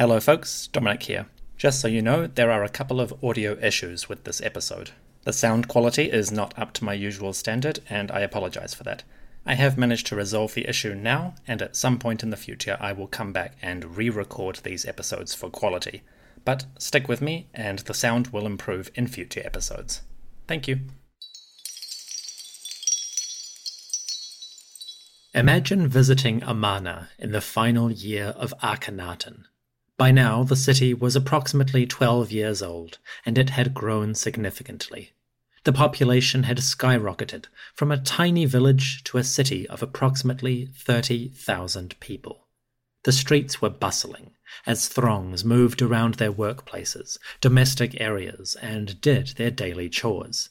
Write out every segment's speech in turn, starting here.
Hello, folks, Dominic here. Just so you know, there are a couple of audio issues with this episode. The sound quality is not up to my usual standard, and I apologize for that. I have managed to resolve the issue now, and at some point in the future, I will come back and re record these episodes for quality. But stick with me, and the sound will improve in future episodes. Thank you. Imagine visiting Amarna in the final year of Akhenaten. By now, the city was approximately 12 years old, and it had grown significantly. The population had skyrocketed from a tiny village to a city of approximately 30,000 people. The streets were bustling as throngs moved around their workplaces, domestic areas, and did their daily chores.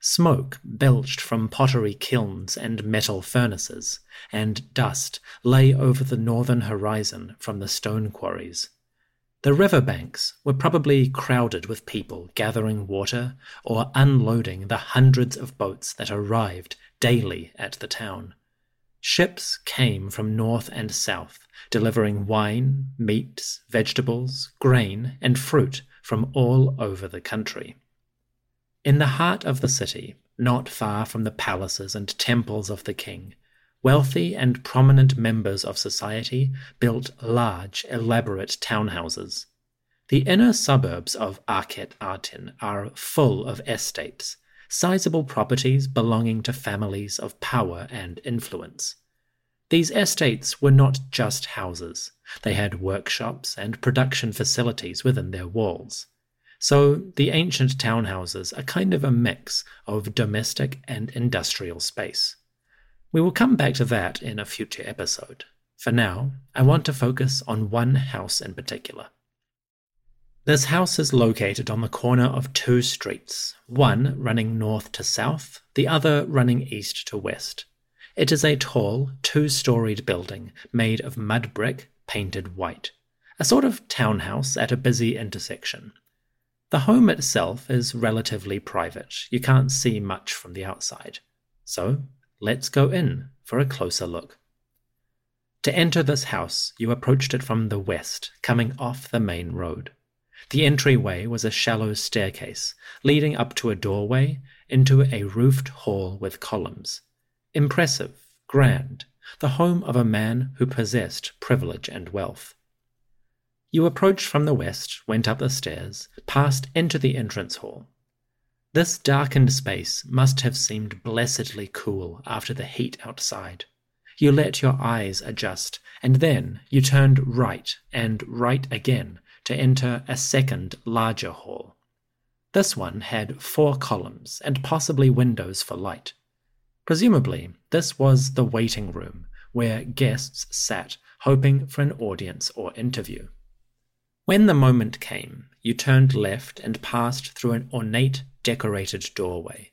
Smoke belched from pottery kilns and metal furnaces, and dust lay over the northern horizon from the stone quarries. The riverbanks were probably crowded with people gathering water or unloading the hundreds of boats that arrived daily at the town. Ships came from north and south, delivering wine, meats, vegetables, grain, and fruit from all over the country. In the heart of the city, not far from the palaces and temples of the king, Wealthy and prominent members of society built large, elaborate townhouses. The inner suburbs of Akhet Aten are full of estates, sizable properties belonging to families of power and influence. These estates were not just houses, they had workshops and production facilities within their walls. So the ancient townhouses are kind of a mix of domestic and industrial space. We will come back to that in a future episode. For now, I want to focus on one house in particular. This house is located on the corner of two streets, one running north to south, the other running east to west. It is a tall, two storied building made of mud brick painted white, a sort of townhouse at a busy intersection. The home itself is relatively private, you can't see much from the outside. So Let's go in for a closer look. To enter this house, you approached it from the west, coming off the main road. The entryway was a shallow staircase leading up to a doorway into a roofed hall with columns. Impressive, grand, the home of a man who possessed privilege and wealth. You approached from the west, went up the stairs, passed into the entrance hall. This darkened space must have seemed blessedly cool after the heat outside. You let your eyes adjust, and then you turned right and right again to enter a second, larger hall. This one had four columns and possibly windows for light. Presumably, this was the waiting room where guests sat hoping for an audience or interview. When the moment came, you turned left and passed through an ornate decorated doorway.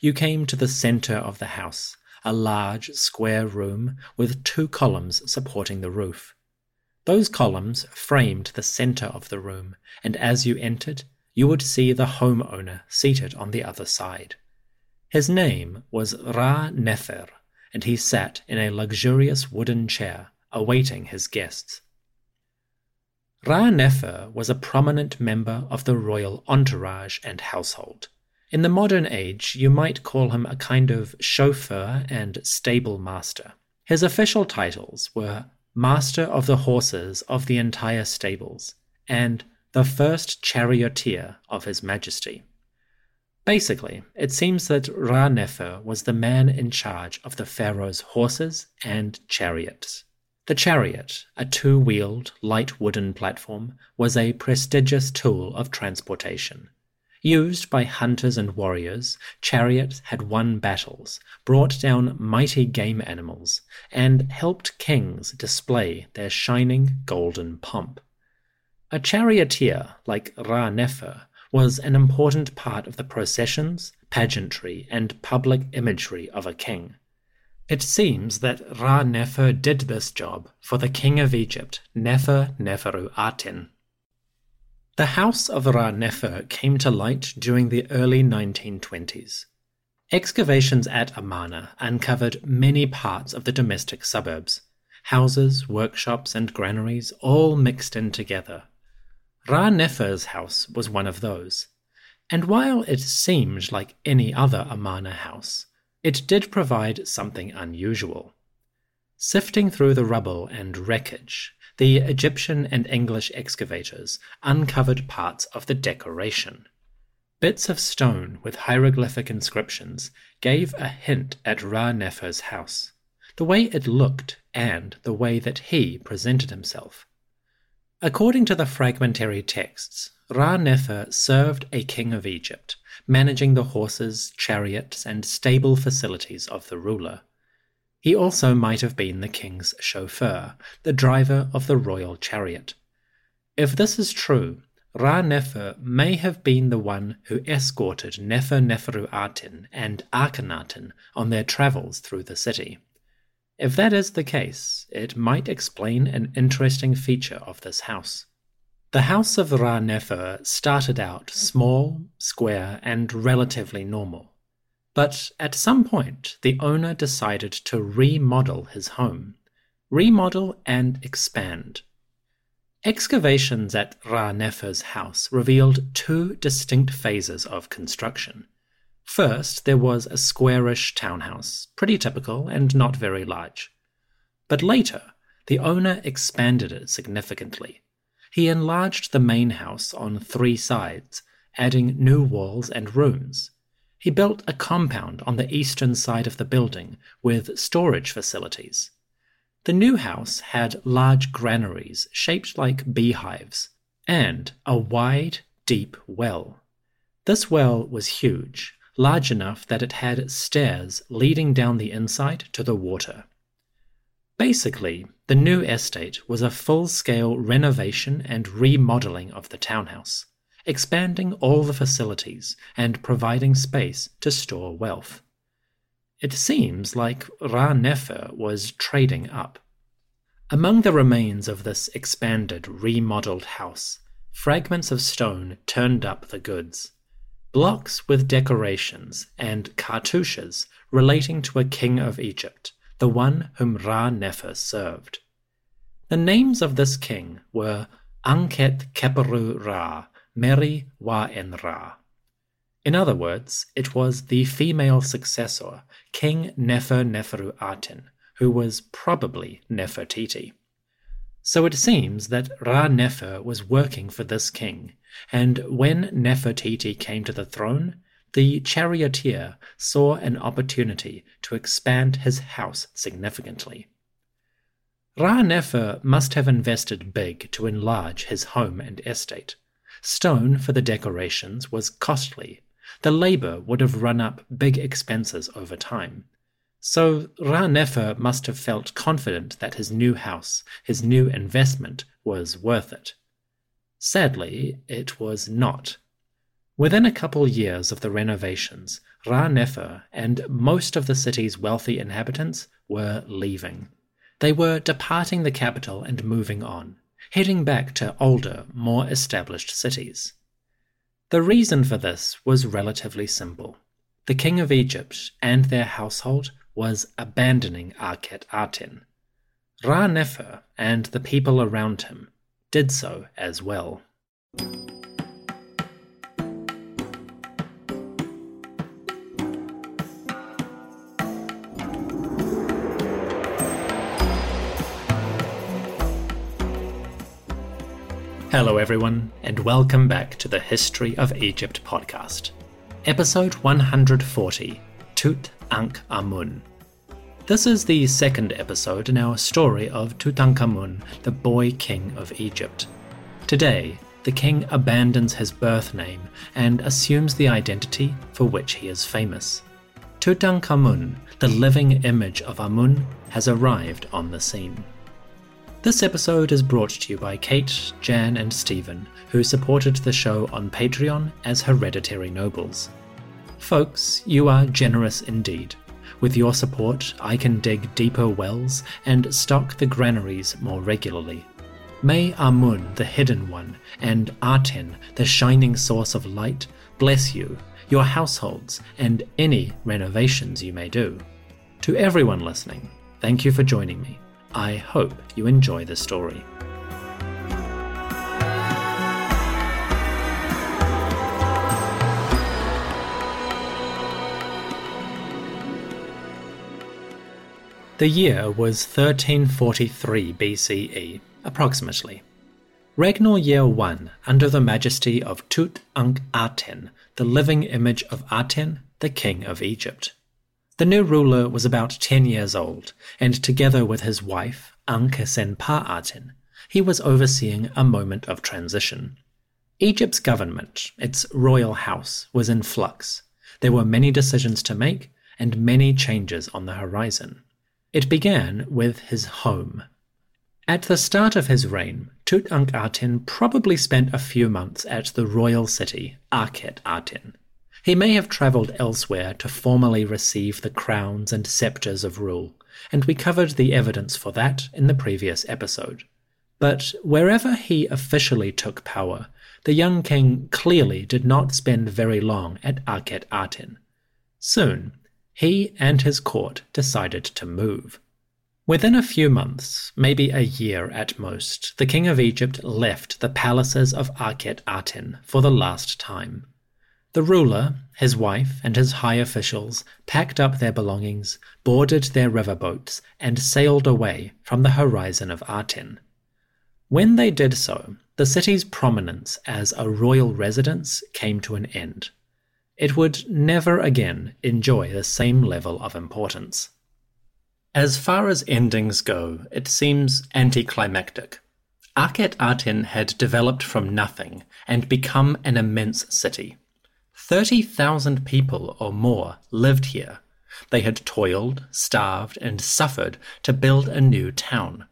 You came to the center of the house, a large square room with two columns supporting the roof. Those columns framed the center of the room, and as you entered, you would see the homeowner seated on the other side. His name was Ra Nefer, and he sat in a luxurious wooden chair, awaiting his guests. Ra Nefer was a prominent member of the royal entourage and household. In the modern age, you might call him a kind of chauffeur and stable master. His official titles were Master of the Horses of the entire stables and the first charioteer of His Majesty. Basically, it seems that Ra Nefer was the man in charge of the pharaoh's horses and chariots. The chariot, a two wheeled, light wooden platform, was a prestigious tool of transportation. Used by hunters and warriors, chariots had won battles, brought down mighty game animals, and helped kings display their shining golden pomp. A charioteer like Ra Nefer was an important part of the processions, pageantry, and public imagery of a king. It seems that Ra Nefer did this job for the king of Egypt, Nefer Neferu Aten. The house of Ra Nefer came to light during the early 1920s. Excavations at Amarna uncovered many parts of the domestic suburbs. houses, workshops, and granaries all mixed in together. Ra-Nefer's house was one of those, and while it seemed like any other Amarna house, it did provide something unusual. Sifting through the rubble and wreckage, the Egyptian and English excavators uncovered parts of the decoration. Bits of stone with hieroglyphic inscriptions gave a hint at Ra-Nefer's house, the way it looked and the way that he presented himself. According to the fragmentary texts, Ra-Nefer served a king of Egypt, managing the horses, chariots, and stable facilities of the ruler. He also might have been the king's chauffeur, the driver of the royal chariot. If this is true, Ra-Nefer may have been the one who escorted Nefer Neferu Aten and Akhenaten on their travels through the city. If that is the case, it might explain an interesting feature of this house. The house of Ra-Nefer started out small, square, and relatively normal. But at some point, the owner decided to remodel his home. Remodel and expand. Excavations at Ra-Nefer's house revealed two distinct phases of construction. First, there was a squarish townhouse, pretty typical and not very large. But later, the owner expanded it significantly. He enlarged the main house on three sides, adding new walls and rooms. He built a compound on the eastern side of the building with storage facilities. The new house had large granaries shaped like beehives and a wide, deep well. This well was huge, large enough that it had stairs leading down the inside to the water. Basically, the new estate was a full scale renovation and remodeling of the townhouse, expanding all the facilities and providing space to store wealth. It seems like Ra-Nefer was trading up. Among the remains of this expanded, remodeled house, fragments of stone turned up the goods. Blocks with decorations and cartouches relating to a king of Egypt, the one whom Ra-Nefer served. The names of this king were Anket Keperu Ra, Meri Wa En Ra. In other words, it was the female successor, King Nefer Neferu Aten, who was probably Nefertiti. So it seems that Ra-Nefer was working for this king, and when Nefertiti came to the throne, the charioteer saw an opportunity to expand his house significantly. Ra-Nefer must have invested big to enlarge his home and estate. Stone for the decorations was costly the labor would have run up big expenses over time. So Ra-Nefer must have felt confident that his new house, his new investment, was worth it. Sadly, it was not. Within a couple years of the renovations, Ra-Nefer and most of the city's wealthy inhabitants were leaving. They were departing the capital and moving on, heading back to older, more established cities. The reason for this was relatively simple. The king of Egypt and their household was abandoning Akhet Aten. Ra-Nefer and the people around him did so as well. Hello, everyone, and welcome back to the History of Egypt podcast. Episode 140 Tut Ankh Amun. This is the second episode in our story of Tutankhamun, the boy king of Egypt. Today, the king abandons his birth name and assumes the identity for which he is famous. Tutankhamun, the living image of Amun, has arrived on the scene. This episode is brought to you by Kate, Jan, and Stephen, who supported the show on Patreon as hereditary nobles. Folks, you are generous indeed. With your support, I can dig deeper wells and stock the granaries more regularly. May Amun, the hidden one, and Aten, the shining source of light, bless you, your households, and any renovations you may do. To everyone listening, thank you for joining me. I hope you enjoy the story. The year was 1343 BCE, approximately. Regnal Year 1 under the majesty of Tut Ankh Aten, the living image of Aten, the king of Egypt. The new ruler was about 10 years old, and together with his wife, Ankhesenpa-Aten, he was overseeing a moment of transition. Egypt's government, its royal house, was in flux. There were many decisions to make and many changes on the horizon. It began with his home. At the start of his reign, Tutankhaten probably spent a few months at the royal city, Akhet Aten. He may have travelled elsewhere to formally receive the crowns and sceptres of rule, and we covered the evidence for that in the previous episode. But wherever he officially took power, the young king clearly did not spend very long at Akhet Aten. Soon, he and his court decided to move. Within a few months, maybe a year at most, the king of Egypt left the palaces of Akhet Aten for the last time. The ruler, his wife, and his high officials packed up their belongings, boarded their river boats, and sailed away from the horizon of Aten. When they did so, the city's prominence as a royal residence came to an end it would never again enjoy the same level of importance. As far as endings go, it seems anticlimactic. Akhet Aten had developed from nothing and become an immense city. 30,000 people or more lived here. They had toiled, starved, and suffered to build a new town.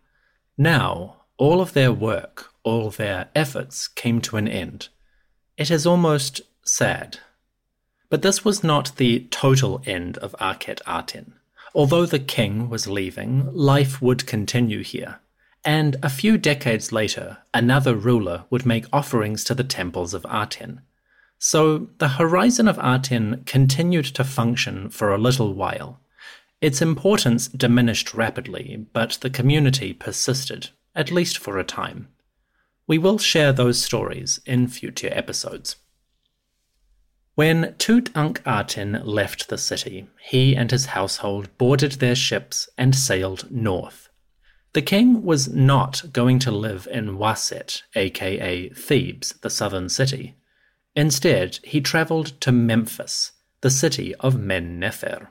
Now, all of their work, all their efforts came to an end. It is almost sad but this was not the total end of Akhet Aten. Although the king was leaving, life would continue here. And a few decades later, another ruler would make offerings to the temples of Aten. So the horizon of Aten continued to function for a little while. Its importance diminished rapidly, but the community persisted, at least for a time. We will share those stories in future episodes. When Tutankhaten left the city, he and his household boarded their ships and sailed north. The king was not going to live in Waset, aka Thebes, the southern city. Instead, he traveled to Memphis, the city of Men-Nefer.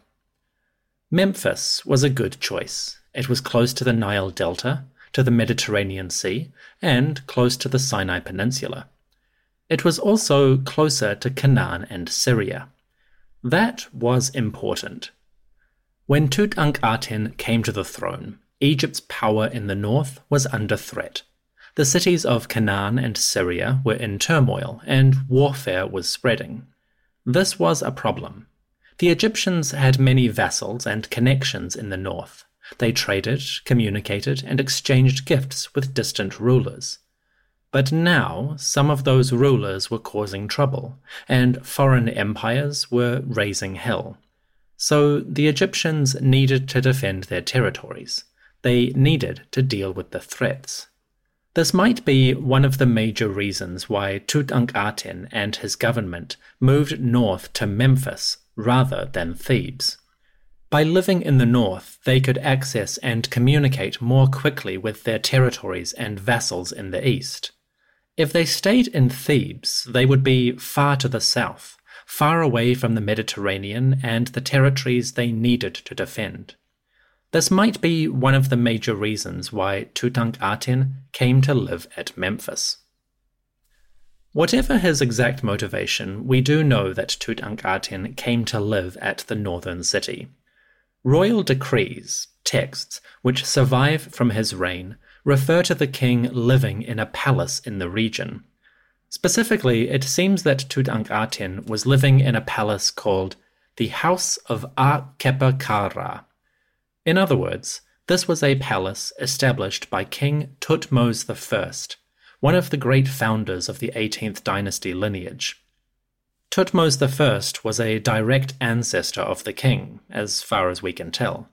Memphis was a good choice. It was close to the Nile Delta, to the Mediterranean Sea, and close to the Sinai Peninsula. It was also closer to Canaan and Syria. That was important. When Tutankhaten came to the throne, Egypt's power in the north was under threat. The cities of Canaan and Syria were in turmoil, and warfare was spreading. This was a problem. The Egyptians had many vassals and connections in the north. They traded, communicated, and exchanged gifts with distant rulers. But now some of those rulers were causing trouble, and foreign empires were raising hell. So the Egyptians needed to defend their territories. They needed to deal with the threats. This might be one of the major reasons why Tutankhaten and his government moved north to Memphis rather than Thebes. By living in the north, they could access and communicate more quickly with their territories and vassals in the east. If they stayed in Thebes, they would be far to the south, far away from the Mediterranean and the territories they needed to defend. This might be one of the major reasons why Tutankhaten came to live at Memphis. Whatever his exact motivation, we do know that Tutankhaten came to live at the northern city. Royal decrees, texts, which survive from his reign, refer to the king living in a palace in the region. Specifically, it seems that Tutankhaten was living in a palace called the House of Kha In other words, this was a palace established by King Thutmose I, one of the great founders of the 18th dynasty lineage. Thutmose I was a direct ancestor of the king, as far as we can tell.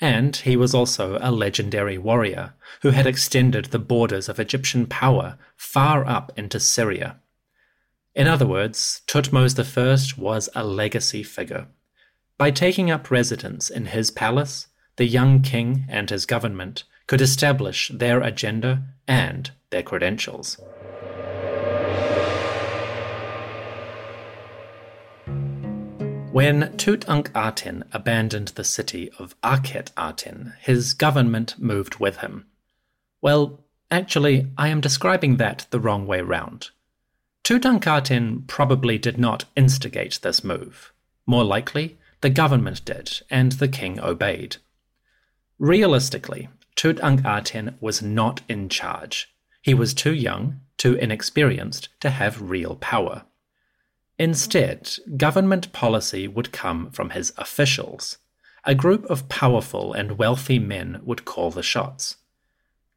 and he was also a legendary warrior who had extended the borders of Egyptian power far up into Syria. In other words, Thutmose I was a legacy figure. By taking up residence in his palace, the young king and his government could establish their agenda and their credentials. When Tutankhaten abandoned the city of Akhet-Aten, his government moved with him. Well, actually, I am describing that the wrong way round. Tutankhaten probably did not instigate this move. More likely, the government did, and the king obeyed. Realistically, Tutankhaten ah was not in charge. He was too young, too inexperienced to have real power. Instead, government policy would come from his officials. A group of powerful and wealthy men would call the shots.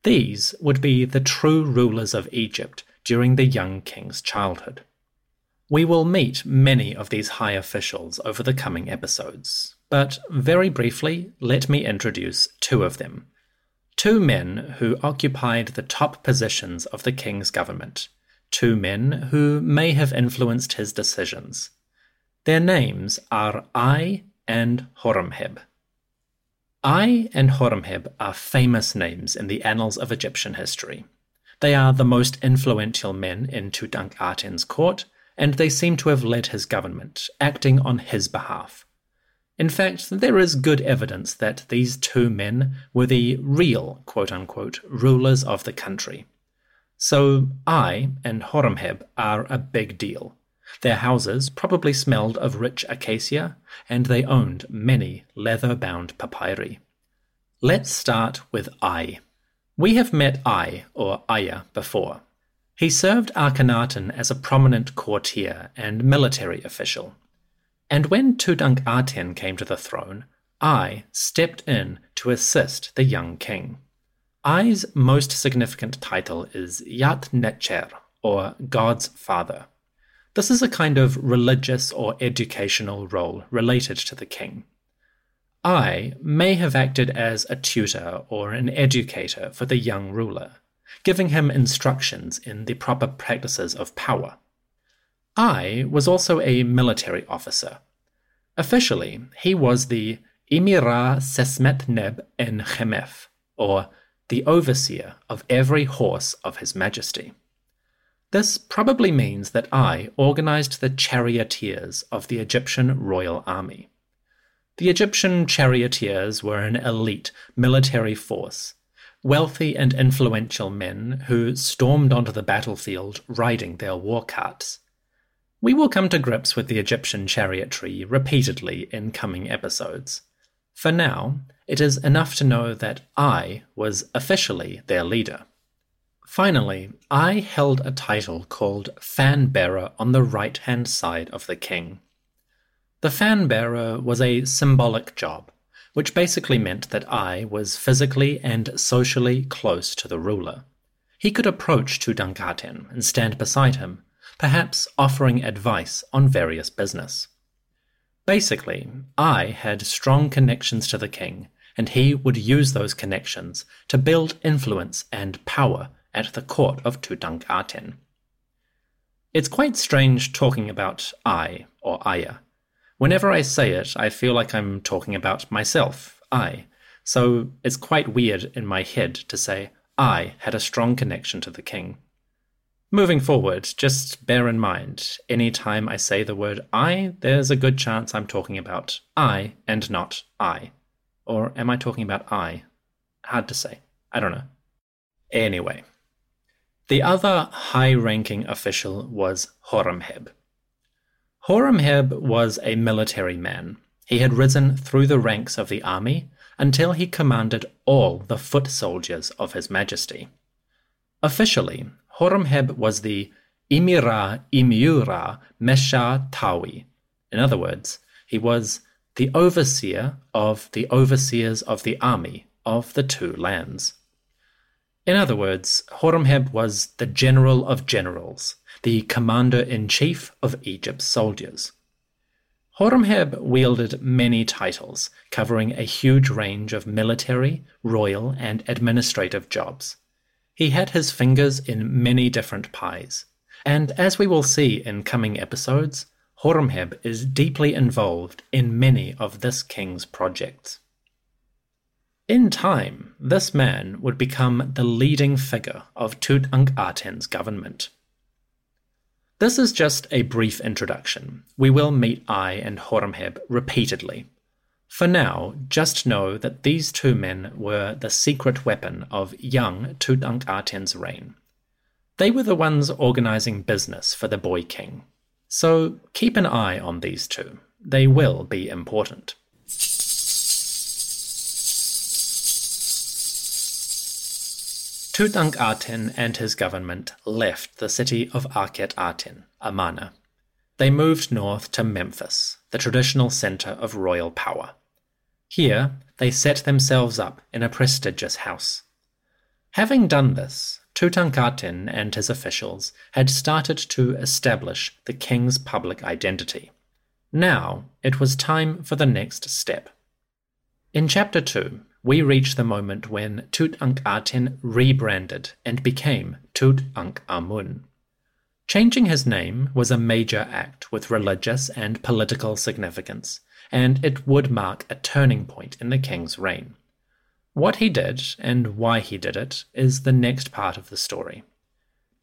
These would be the true rulers of Egypt during the young king's childhood. We will meet many of these high officials over the coming episodes, but very briefly, let me introduce two of them. Two men who occupied the top positions of the king's government two men who may have influenced his decisions. Their names are Ay and Horemheb. Ay and Horemheb are famous names in the annals of Egyptian history. They are the most influential men in Tutankhaten's court, and they seem to have led his government, acting on his behalf. In fact, there is good evidence that these two men were the real, quote unquote, rulers of the country. So Ay and Horemheb are a big deal. Their houses probably smelled of rich acacia, and they owned many leather bound papyri. Let's start with Ay. We have met Ay, or Aya, before. He served Akhenaten as a prominent courtier and military official. And when Tutankhaten came to the throne, Ay stepped in to assist the young king. Ay's most significant title is Yat Necher, or God's Father. This is a kind of religious or educational role related to the king. Ay may have acted as a tutor or an educator for the young ruler, giving him instructions in the proper practices of power. Ay was also a military officer. Officially, he was the Emira Sesmet Neb en Chemef, or the overseer of every horse of His Majesty. This probably means that Ay organized the charioteers of the Egyptian royal army. The Egyptian charioteers were an elite military force, wealthy and influential men who stormed onto the battlefield riding their war carts. We will come to grips with the Egyptian chariotry repeatedly in coming episodes. For now, it is enough to know that Ay was officially their leader. Finally, Ay held a title called Fan Bearer on the right hand side of the king. The fan bearer was a symbolic job, which basically meant that Ay was physically and socially close to the ruler. He could approach Tutankhaten and stand beside him, perhaps offering advice on various business. Basically, Ay had strong connections to the king, and he would use those connections to build influence and power at the court of Tutankhaten. It's quite strange talking about Ay or Aya. Whenever I say it, I feel like I'm talking about myself, I. So it's quite weird in my head to say I had a strong connection to the king. Moving forward, just bear in mind, any time I say the word I, there's a good chance I'm talking about I and not I. Or am I talking about I? Hard to say. I don't know. Anyway, the other high ranking official was Horemheb. Horemheb was a military man. He had risen through the ranks of the army until he commanded all the foot soldiers of His Majesty. Officially, Horemheb was the Imira Imiura Mesha Tawi. In other words, he was the overseer of the overseers of the army of the two lands. In other words, Horemheb was the general of generals, the commander in chief of Egypt's soldiers. Horemheb wielded many titles, covering a huge range of military, royal, and administrative jobs. He had his fingers in many different pies, and as we will see in coming episodes, Horemheb is deeply involved in many of this king's projects. In time, this man would become the leading figure of Tutankhaten's government. This is just a brief introduction. We will meet Ai and Horemheb repeatedly. For now, just know that these two men were the secret weapon of young Tutankhaten's ah reign. They were the ones organizing business for the boy king. So keep an eye on these two. They will be important. Tutankhaten ah and his government left the city of Akhet Aten, Amarna. They moved north to Memphis, the traditional center of royal power. Here, they set themselves up in a prestigious house. Having done this, Tutankhaten and his officials had started to establish the king's public identity. Now, it was time for the next step. In Chapter 2, we reach the moment when Tutankhaten rebranded and became Tutankhamun. Changing his name was a major act with religious and political significance, and it would mark a turning point in the king's reign. What he did and why he did it is the next part of the story.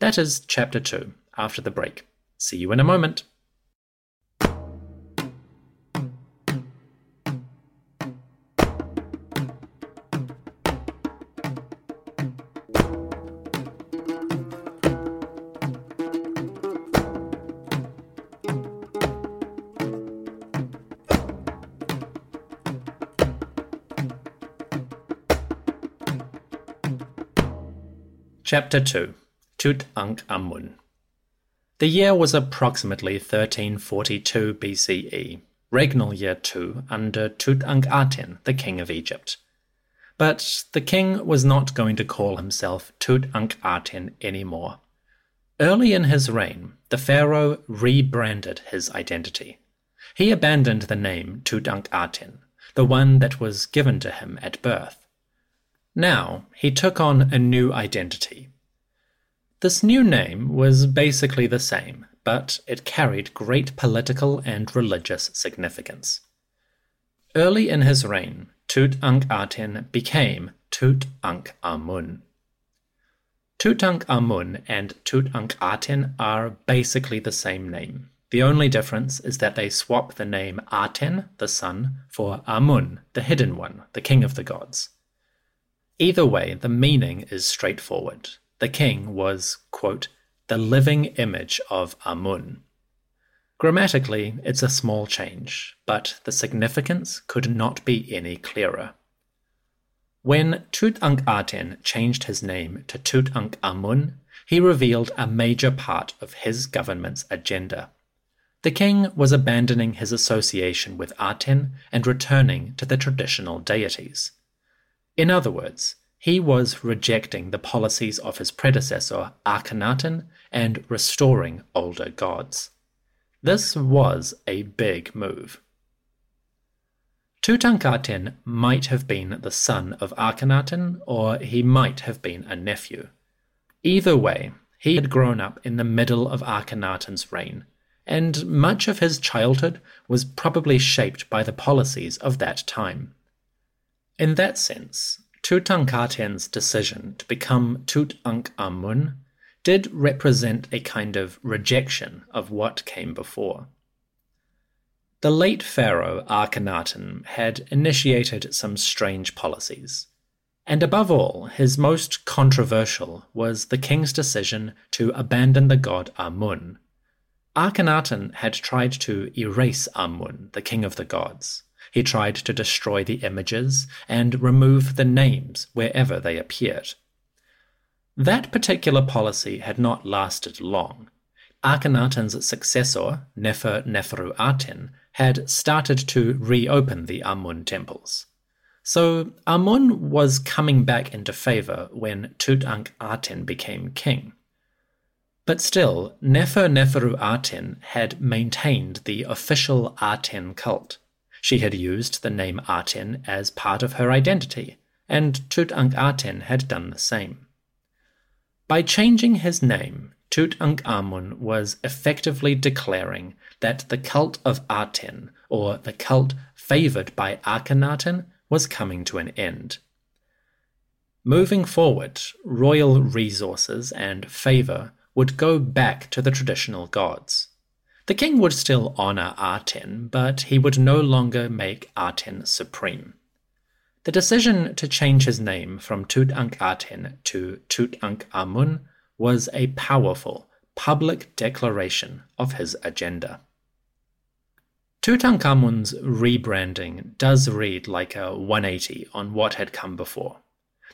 That is chapter 2, after the break. See you in a moment. Chapter 2 Tutankhamun The year was approximately 1342 BCE, regnal year 2 under Tutankhaten, the king of Egypt. But the king was not going to call himself Tutankhaten anymore. Early in his reign, the pharaoh rebranded his identity. He abandoned the name Tutankhaten, the one that was given to him at birth now, he took on a new identity. This new name was basically the same, but it carried great political and religious significance. Early in his reign, Tutankhaten became Tutankhamun. Tutankhamun and Tutankhaten are basically the same name. The only difference is that they swap the name Aten, the sun, for Amun, the hidden one, the king of the gods. Either way, the meaning is straightforward. The king was, quote, the living image of Amun. Grammatically, it's a small change, but the significance could not be any clearer. When Tutankhaten ah changed his name to Tutankhamun, he revealed a major part of his government's agenda. The king was abandoning his association with ah Aten and returning to the traditional deities. In other words, he was rejecting the policies of his predecessor Akhenaten and restoring older gods. This was a big move. Tutankhaten might have been the son of Akhenaten, or he might have been a nephew. Either way, he had grown up in the middle of Akhenaten's reign, and much of his childhood was probably shaped by the policies of that time. In that sense, Tutankhaten's decision to become Tutankhamun did represent a kind of rejection of what came before. The late pharaoh Akhenaten had initiated some strange policies, and above all, his most controversial was the king's decision to abandon the god Amun. Akhenaten had tried to erase Amun, the king of the gods, he tried to destroy the images and remove the names wherever they appeared. That particular policy had not lasted long. Akhenaten's successor, Nefer Neferu Aten, had started to reopen the Amun temples. So Amun was coming back into favor when Tutankhaten became king. But still, Nefer Neferu Aten had maintained the official Aten cult. She had used the name Aten as part of her identity, and Tutankhaten had done the same. By changing his name, Tutankhamun was effectively declaring that the cult of Aten, or the cult favored by Akhenaten, was coming to an end. Moving forward, royal resources and favor would go back to the traditional gods. The king would still honor Aten, but he would no longer make Aten supreme. The decision to change his name from Tutankhaten to Tutankhamun was a powerful public declaration of his agenda. Tutankhamun's rebranding does read like a 180 on what had come before.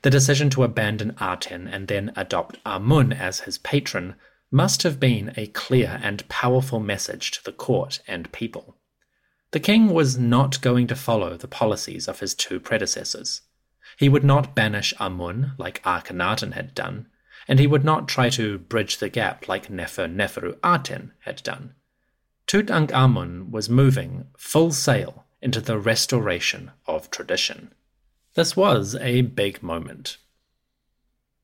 The decision to abandon Aten and then adopt Amun as his patron must have been a clear and powerful message to the court and people. The king was not going to follow the policies of his two predecessors. He would not banish Amun like Akhenaten had done, and he would not try to bridge the gap like Nefer Neferu Aten had done. Tutankhamun was moving full sail into the restoration of tradition. This was a big moment.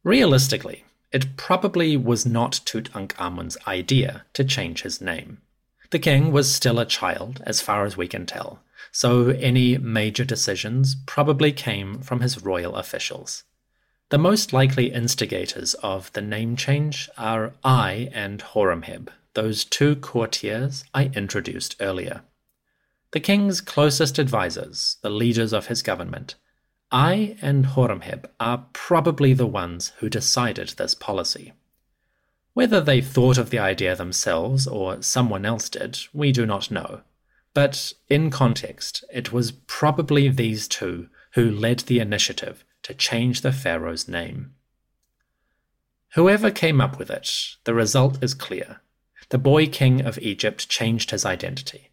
Realistically, it probably was not Tutankhamun's idea to change his name. The king was still a child, as far as we can tell, so any major decisions probably came from his royal officials. The most likely instigators of the name change are Ay and Horemheb, those two courtiers I introduced earlier. The king's closest advisers, the leaders of his government, Ai and Horemheb are probably the ones who decided this policy. Whether they thought of the idea themselves or someone else did, we do not know. But in context, it was probably these two who led the initiative to change the pharaoh's name. Whoever came up with it, the result is clear. The boy king of Egypt changed his identity.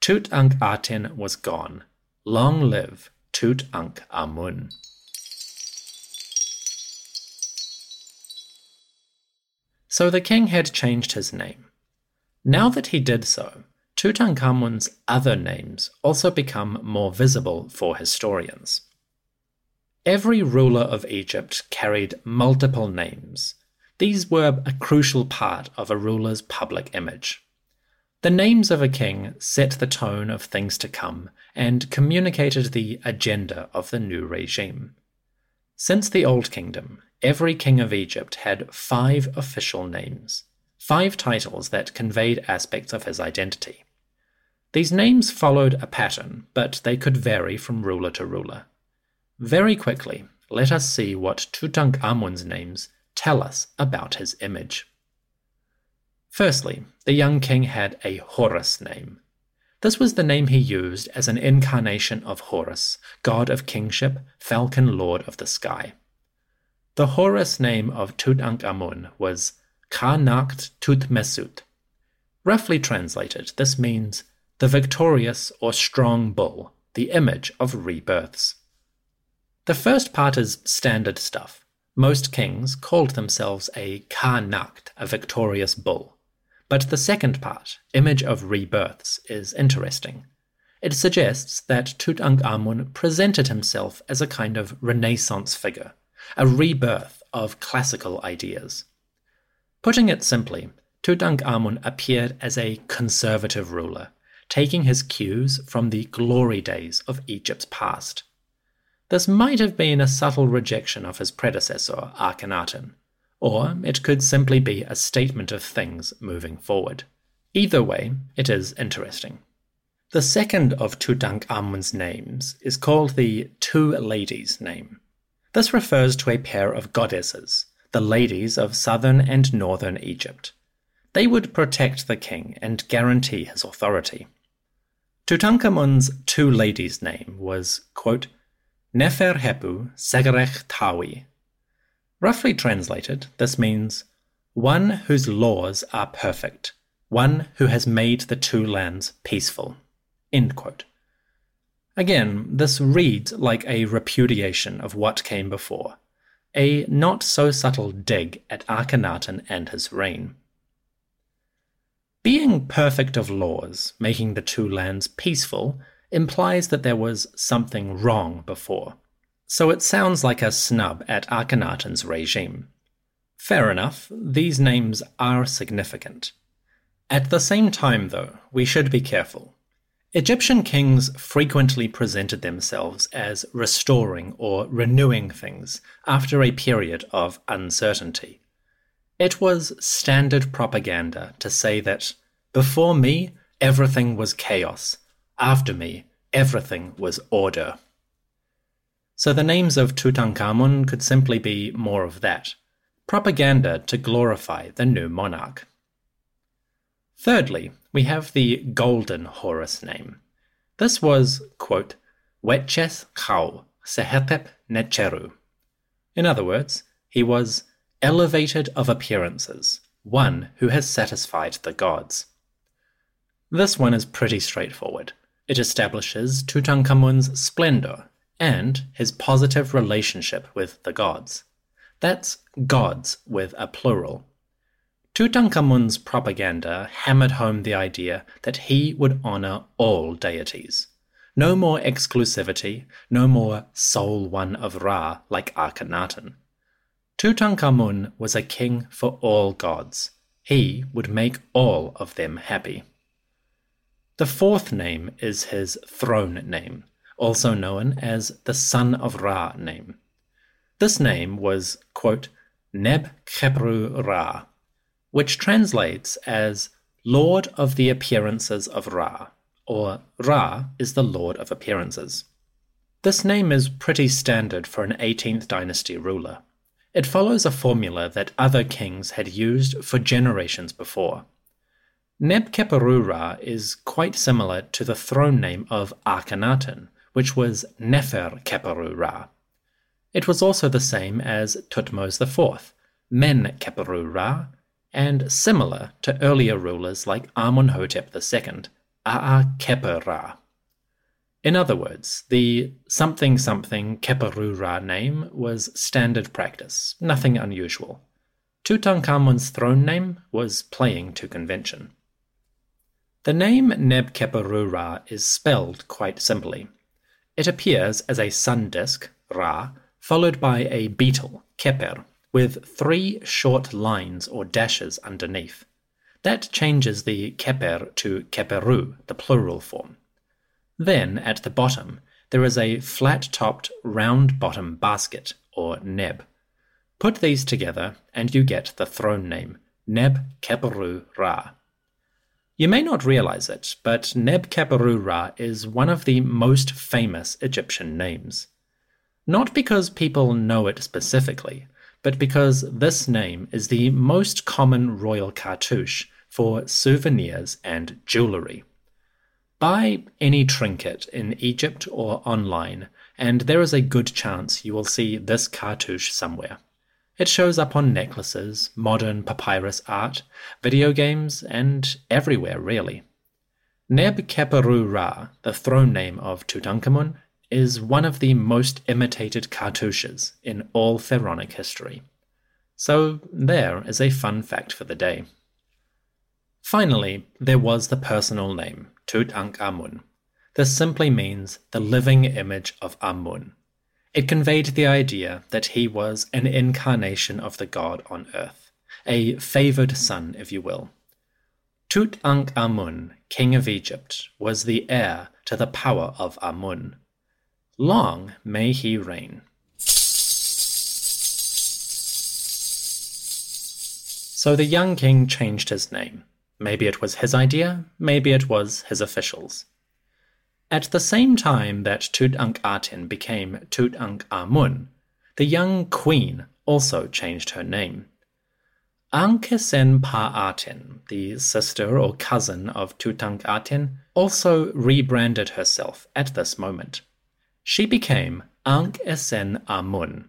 Tutankhaten was gone. Long live Tut Ankh Amun. So the king had changed his name. Now that he did so, Tutankhamun's other names also become more visible for historians. Every ruler of Egypt carried multiple names. These were a crucial part of a ruler's public image. The names of a king set the tone of things to come and communicated the agenda of the new regime. Since the Old Kingdom, every king of Egypt had five official names, five titles that conveyed aspects of his identity. These names followed a pattern, but they could vary from ruler to ruler. Very quickly, let us see what Tutankhamun's names tell us about his image. Firstly, the young king had a Horus name. This was the name he used as an incarnation of Horus, god of kingship, falcon lord of the sky. The Horus name of Tutankhamun was Kha-Nakht Tutmesut. Roughly translated, this means the victorious or strong bull, the image of rebirths. The first part is standard stuff. Most kings called themselves a Kha-Nakht, a victorious bull. But the second part, image of rebirths, is interesting. It suggests that Tutankhamun presented himself as a kind of Renaissance figure, a rebirth of classical ideas. Putting it simply, Tutankhamun appeared as a conservative ruler, taking his cues from the glory days of Egypt's past. This might have been a subtle rejection of his predecessor, Akhenaten, or it could simply be a statement of things moving forward. Either way, it is interesting. The second of Tutankhamun's names is called the Two Ladies name. This refers to a pair of goddesses, the ladies of southern and northern Egypt. They would protect the king and guarantee his authority. Tutankhamun's two ladies' name was, quote, Neferhepu Segerech Tawi, Roughly translated, this means one whose laws are perfect, one who has made the two lands peaceful. Again, this reads like a repudiation of what came before. a not so subtle dig at Akhenaten and his reign. Being perfect of laws, making the two lands peaceful, implies that there was something wrong before. So it sounds like a snub at Akhenaten's regime. Fair enough, these names are significant. At the same time, though, we should be careful. Egyptian kings frequently presented themselves as restoring or renewing things after a period of uncertainty. It was standard propaganda to say that before me, everything was chaos, after me, everything was order. So the names of Tutankhamun could simply be more of that propaganda to glorify the new monarch. Thirdly, we have the Golden Horus name. This was, quote, Wetches Khau Sehetep Necheru. In other words, he was elevated of appearances, one who has satisfied the gods. This one is pretty straightforward. It establishes Tutankhamun's splendor and his positive relationship with the gods. That's gods with a plural. Tutankhamun's propaganda hammered home the idea that he would honor all deities. No more exclusivity, no more sole one of Ra like Akhenaten. Tutankhamun was a king for all gods. He would make all of them happy. The fourth name is his throne name, also known as the Son of Ra name. This name was, quote, Neb Khepru Ra, which translates as Lord of the Appearances of Ra, or Ra is the Lord of Appearances. This name is pretty standard for an 18th dynasty ruler. It follows a formula that other kings had used for generations before. Neb Khepru Ra is quite similar to the throne name of Akhenaten, which was Nefer Khepru Ra. It was also the same as Thutmose IV, Men Khepru Ra, and similar to earlier rulers like Amunhotep II, Aa Khepur Ra. In other words, the something something Khepru Ra name was standard practice, nothing unusual. Tutankhamun's throne name was playing to convention. The name Neb Khepru Ra is spelled quite simply. It appears as a sun disk, Ra, followed by a beetle, keper, with three short lines or dashes underneath. That changes the keper to keperu, the plural form. Then, at the bottom, there is a flat topped, round bottom basket, or neb. Put these together, and you get the throne name, Neb Keperu Ra. You may not realize it, but Neb Keperu Ra is one of the most famous Egyptian names. Not because people know it specifically, but because this name is the most common royal cartouche for souvenirs and jewelry. Buy any trinket in Egypt or online, and there is a good chance you will see this cartouche somewhere. It shows up on necklaces, modern papyrus art, video games, and everywhere really. Neb Keperu Ra, the throne name of Tutankhamun, is one of the most imitated cartouches in all pharaonic history. So, there is a fun fact for the day. Finally, there was the personal name, Tutankhamun. This simply means the living image of Amun. It conveyed the idea that he was an incarnation of the god on earth, a favored son, if you will. Tutankhamun, king of Egypt, was the heir to the power of Amun, Long may he reign. So the young king changed his name. Maybe it was his idea, maybe it was his officials. At the same time that Tutankhaten became Tutankhamun, the young queen also changed her name. Ankhesenpa'aten, the sister or cousin of Tutankhaten, also rebranded herself at this moment. She became Ankh Esen Amun.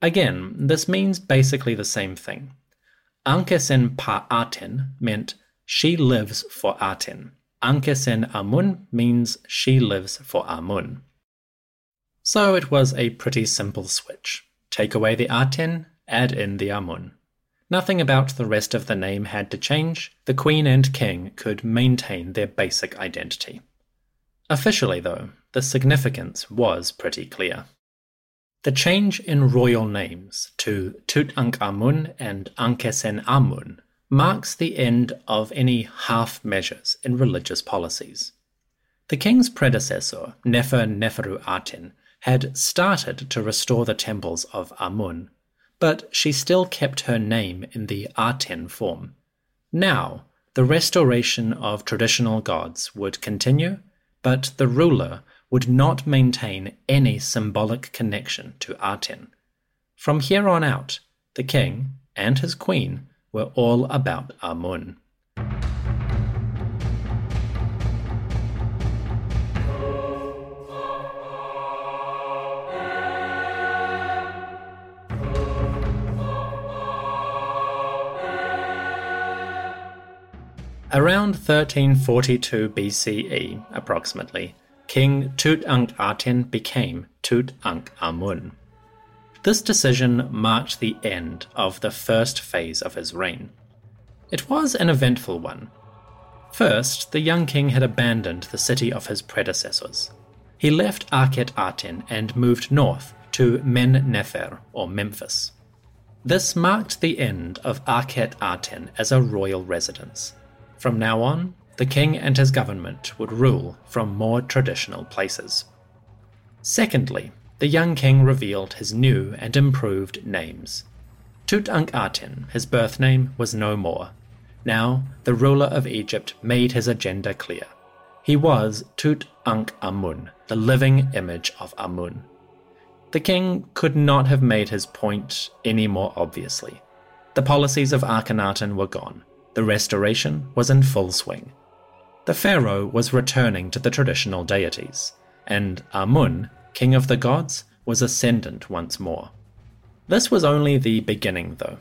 Again, this means basically the same thing. Ankesen Pa Aten meant she lives for Aten. Ankesen Amun means she lives for Amun. So it was a pretty simple switch. Take away the Aten, add in the Amun. Nothing about the rest of the name had to change, the Queen and King could maintain their basic identity. Officially, though, the significance was pretty clear. The change in royal names to Tutankhamun and Ankhesenamun Amun marks the end of any half measures in religious policies. The king's predecessor, Nefer Neferu Aten, had started to restore the temples of Amun, but she still kept her name in the Aten form. Now, the restoration of traditional gods would continue, but the ruler would not maintain any symbolic connection to Aten. From here on out, the king and his queen were all about Amun. Around 1342 BCE, approximately, King Tutankhaten became Tutankhamun. This decision marked the end of the first phase of his reign. It was an eventful one. First, the young king had abandoned the city of his predecessors. He left Akhet Aten and moved north to Men Nefer, or Memphis. This marked the end of Akhet Aten as a royal residence. From now on, the king and his government would rule from more traditional places. Secondly, the young king revealed his new and improved names. Tutankhaten, his birth name, was no more. Now, the ruler of Egypt made his agenda clear. He was Tutankhamun, the living image of Amun. The king could not have made his point any more obviously. The policies of Akhenaten were gone. The restoration was in full swing. The pharaoh was returning to the traditional deities, and Amun, king of the gods, was ascendant once more. This was only the beginning, though.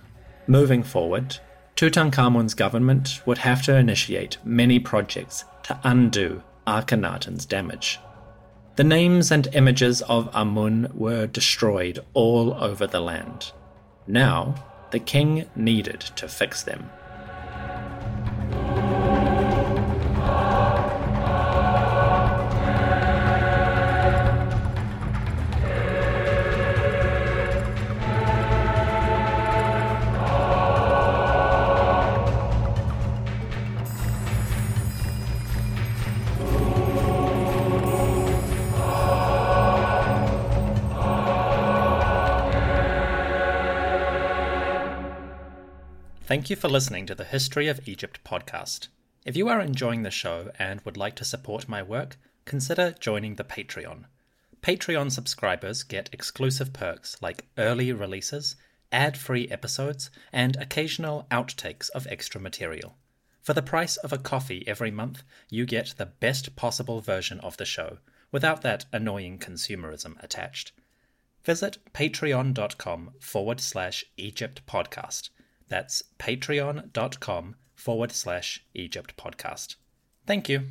Moving forward, Tutankhamun's government would have to initiate many projects to undo Akhenaten's damage. The names and images of Amun were destroyed all over the land. Now, the king needed to fix them. Thank you for listening to the History of Egypt podcast. If you are enjoying the show and would like to support my work, consider joining the Patreon. Patreon subscribers get exclusive perks like early releases, ad free episodes, and occasional outtakes of extra material. For the price of a coffee every month, you get the best possible version of the show without that annoying consumerism attached. Visit patreon.com forward slash Egypt podcast that's patreon.com forward slash Egypt podcast. Thank you.